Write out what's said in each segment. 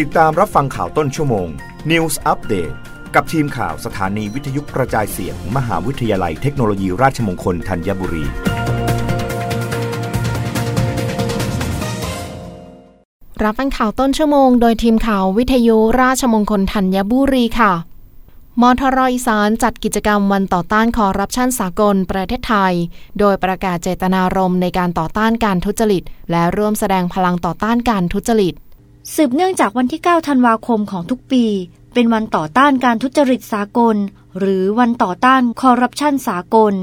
ติดตามรับฟังข่าวต้นชั่วโมง News Update กับทีมข่าวสถานีวิทยุกระจายเสียงมมหาวิทยาลัยเทคโนโลยีราชมงคลธัญบุรี รับฟังข่าวต้นชั่วโมง โดยทีมข่าววิทยุราชมงคลธัญบุรีค่ะมทรอีสานจัดกิจกรรมวันต่อต้านคอร์รัปชันสากลประเทศไทย โดยประกาศเจตนารมณ์ในการต่อต้านการทุจริต และร่วมแสดงพลังต่อต้านการทุจริต สืบเนื่องจากวันที่ 9 ธันวาคมของทุกปี เป็นวันต่อต้านการทุจริตสากล หรือวันต่อต้านคอร์รัปชันสากล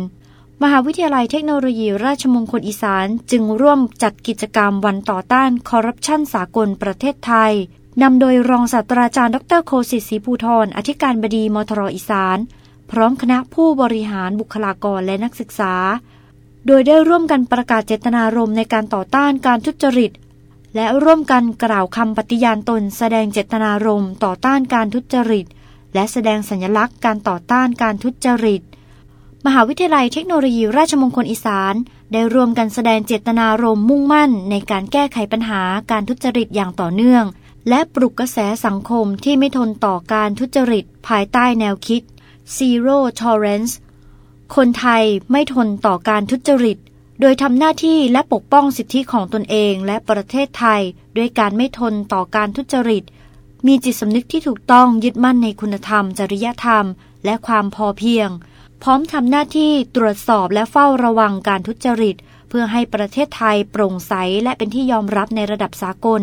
มหาวิทยาลัยเทคโนโลยีราชมงคลอีสานจึงร่วมจัดกิจกรรมวันต่อต้านคอร์รัปชันสากลประเทศไทย นำโดยรองศาสตราจารย์ดรโคสิทธิ์ศรีภูทรอธิการบดีมทรอีสาน พร้อมคณะผู้บริหารบุคลากรและนักศึกษา โดยได้ร่วมกันประกาศเจตนารมณ์ในการต่อต้านการทุจริต และร่วมกันกล่าวคำปฏิญาณตนแสดงเจตนารมณ์ต่อต้านการทุจริต และแสดงสัญลักษณ์การต่อต้านการทุจริต มหาวิทยาลัยเทคโนโลยีราชมงคลอีสาน ได้รวมกันแสดงเจตนารมณ์มุ่งมั่น ในการแก้ไขปัญหาการทุจริตอย่างต่อเนื่อง และปลุกกระแสสังคมที่ไม่ทนต่อการทุจริต ภายใต้แนวคิด Zero Tolerance คนไทยไม่ทนต่อการทุจริต โดยทำหน้าที่และปกป้องสิทธิของตนเองและประเทศไทย ด้วยการไม่ทนต่อการทุจริต มีจิตสำนึกที่ถูกต้องยึดมั่นในคุณธรรม จริยธรรม และความพอเพียง พร้อมทำหน้าที่ตรวจสอบและเฝ้าระวังการทุจริต เพื่อให้ประเทศไทยโปร่งใสและเป็นที่ยอมรับในระดับสากล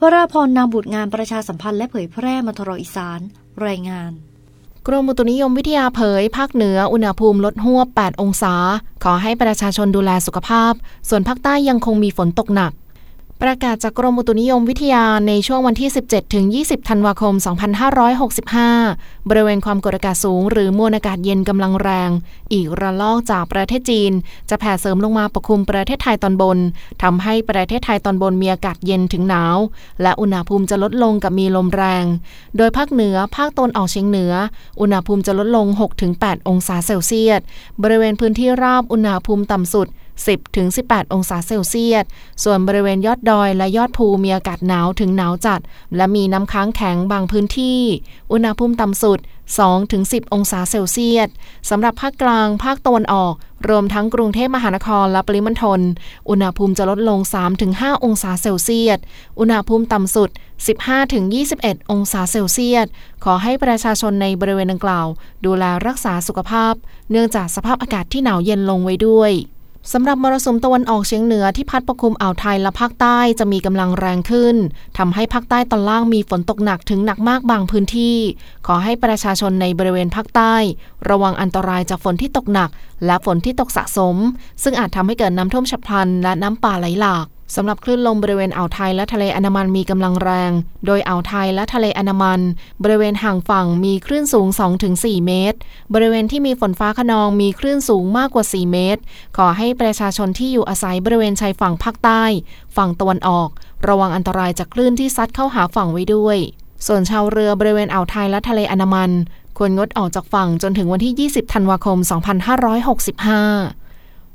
วราพรนามบุตรงานประชาสัมพันธ์และเผยแพร่มทรอีสาน รายงาน กรมอุตุนิยมวิทยาเผย ภาคเหนืออุณหภูมิลดหวบ 8 องศา ขอให้ประชาชนดูแลสุขภาพ ส่วนภาคใต้ยังคงมีฝนตกหนัก ประกาศจากกรมอุตุนิยมวิทยาในช่วงวันที่ 17 ถึง 20 ธันวาคม 2565 บริเวณความกดอากาศสูง หรือมวลอากาศเย็นกำลังแรง อีกระลอกจากประเทศจีน จะแผ่เสริมลงมาปกคลุมประเทศไทยตอนบน ทำให้ประเทศไทยตอนบนมีอากาศเย็นถึงหนาว และอุณหภูมิจะลดลงกับมีลมแรง โดยภาคเหนือ ภาคตะวันออกเฉียงเหนือ อุณหภูมิจะลดลง 6-8 องศาเซลเซียส บริเวณพื้นที่ราบอุณหภูมิต่ำสุด 10ถึง18 องศาเซลเซียส ส่วนบริเวณยอดดอยและยอดภูมีอากาศหนาวถึงหนาวจัด และมีน้ำค้างแข็งบางพื้นที่ อุณหภูมิต่ำสุด2ถึง10 องศาเซลเซียสสำหรับภาคกลาง ภาคตะวันออก รวมทั้งกรุงเทพมหานครและปริมณฑล อุณหภูมิจะลดลง 3-5 องศาเซลเซียส อุณหภูมิต่ำสุด 15-21 องศาเซลเซียส ขอให้ประชาชนในบริเวณดังกล่าว ดูแลรักษาสุขภาพ เนื่องจากสภาพอากาศที่หนาวเย็นลงไว้ด้วย สำหรับมรสุมตะวันออกเฉียงเหนือที่พัดปกคลุมอ่าวไทยและภาคใต้จะมีกำลังแรงขึ้นทำให้ภาคใต้ตอนล่างมีฝนตกหนักถึงหนักมากบางพื้นที่ ขอให้ประชาชนในบริเวณภาคใต้ ระวังอันตรายจากฝนที่ตกหนัก และฝนที่ตกสะสม ซึ่งอาจทำให้เกิดน้ำท่วมฉับพลันและน้ำป่าไหลหลาก สำหรับคลื่นลมบริเวณอ่าวไทยและทะเลอันดามันมีกำลังแรง โดยอ่าวไทยและทะเลอันดามัน บริเวณห่างฝั่งมีคลื่นสูง 2-4 เมตร บริเวณที่มีฝนฟ้าขนองมีคลื่นสูงมากกว่า 4 เมตร ขอให้ประชาชนที่อยู่อาศัยบริเวณชายฝั่งภาคใต้ ฝั่งตะวันออก ระวังอันตรายจากคลื่นที่ซัดเข้าหาฝั่งไว้ด้วย ส่วนชาวเรือบริเวณอ่าวไทยและทะเลอันดามัน ควรงดออกจากฝั่งจนถึงวันที่ 20 ธันวาคม 2565